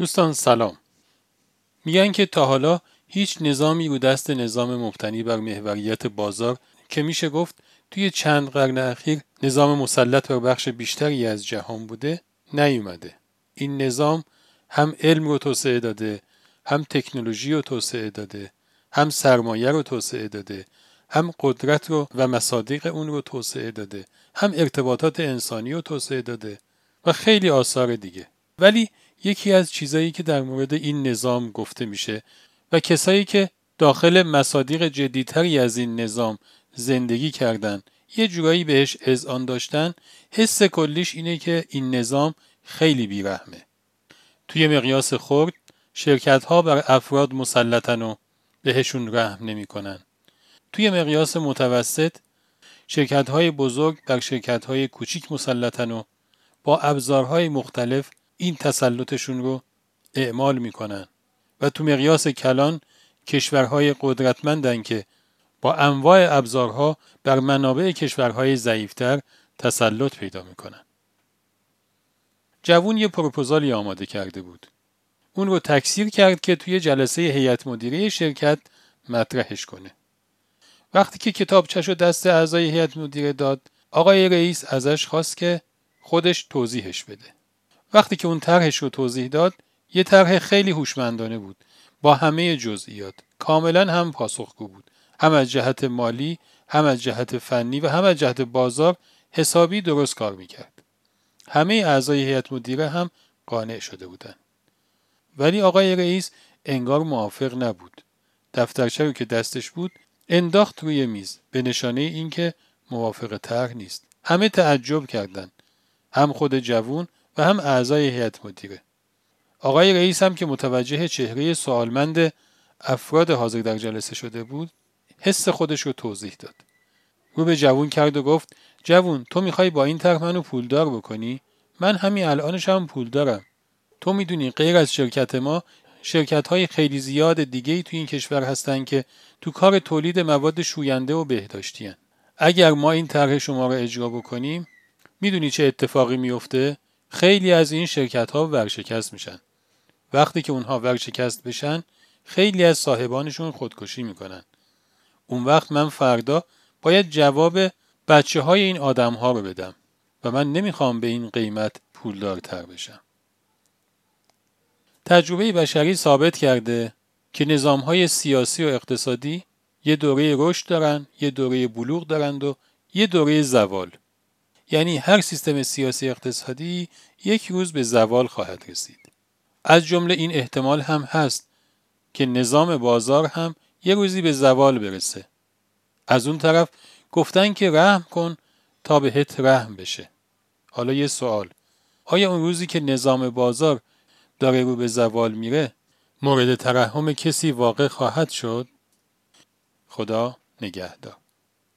دوستان سلام. میگن که تا حالا هیچ نظامی رو دست نظام مبتنی بر محوریت بازار که میشه گفت توی چند قرن اخیر نظام مسلط بر بخش بیشتری از جهان بوده نیومده. این نظام هم علم رو توسعه داده هم تکنولوژی رو توسعه داده هم سرمایه رو توسعه داده هم قدرت رو و مصادیق اون رو توسعه داده هم ارتباطات انسانی رو توسعه داده و خیلی آثار دیگه. ولی یکی از چیزایی که در مورد این نظام گفته میشه و کسایی که داخل مصادیق جدیتری از این نظام زندگی کردن یه جورایی بهش اذعان داشتن حس کلیش اینه که این نظام خیلی بیرحمه توی مقیاس خرد شرکت ها بر افراد مسلطن و بهشون رحم نمی‌کنن. توی مقیاس متوسط شرکت های بزرگ بر شرکت های کوچیک مسلطن و با ابزارهای مختلف این تسلطشون رو اعمال می‌کنن و تو مقیاس کلان کشورهای قدرتمندن که با انواع ابزارها بر منابع کشورهای ضعیفتر تسلط پیدا می‌کنن. جوون یه پروپوزالی آماده کرده بود. اون رو تکثیر کرد که توی جلسه هیئت مدیره شرکت مطرحش کنه. وقتی که کتابچش و دست اعضای هیئت مدیره داد، آقای رئیس ازش خواست که خودش توضیحش بده. وقتی که اون طرحش رو توضیح داد، یه طرح خیلی هوشمندانه بود با همه جزئیات. کاملا هم پاسخگو بود. هم از جهت مالی، هم از جهت فنی و هم از جهت بازار حسابی درست کار می‌کرد. همه اعضای هیئت مدیره هم قانع شده بودند. ولی آقای رئیس انگار موافق نبود. دفترچه رو که دستش بود انداخت روی میز به نشانه اینکه موافق طرح نیست. همه تعجب کردند. هم خود جوون و هم اعضای هیئت مدیره. آقای رئیس هم که متوجه چهره سوالمند افراد حاضر در جلسه شده بود حس خودش رو توضیح داد. رو به جوون کرد و گفت جوون تو می‌خوای با این طرح منو پولدار بکنی؟ من همین الانش هم پول دارم. تو می‌دونی غیر از شرکت ما شرکت های خیلی زیاد دیگه ای تو این کشور هستن که تو کار تولید مواد شوینده و بهداشتی هن. اگر ما این طرح شما رو اجرا بکنیم می‌دونی چه اتفاقی میفته؟ خیلی از این شرکت ها ورشکست میشن. وقتی که اونها ورشکست بشن خیلی از صاحبانشون خودکشی می‌کنن. اون وقت من فردا باید جواب بچه های این آدم ها رو بدم و من نمی‌خوام به این قیمت پولدارتر بشم. تجربه بشری ثابت کرده که نظام های سیاسی و اقتصادی یه دوره رشد دارن، یه دوره بلوغ دارند و یه دوره زوال. یعنی هر سیستم سیاسی اقتصادی یک روز به زوال خواهد رسید. از جمله این احتمال هم هست که نظام بازار هم یه روزی به زوال برسه. از اون طرف گفتن که رحم کن تا بهت رحم بشه. حالا یه سوال. آیا اون روزی که نظام بازار داره رو به زوال میره مورد ترحم کسی واقع خواهد شد؟ خدا نگهدار.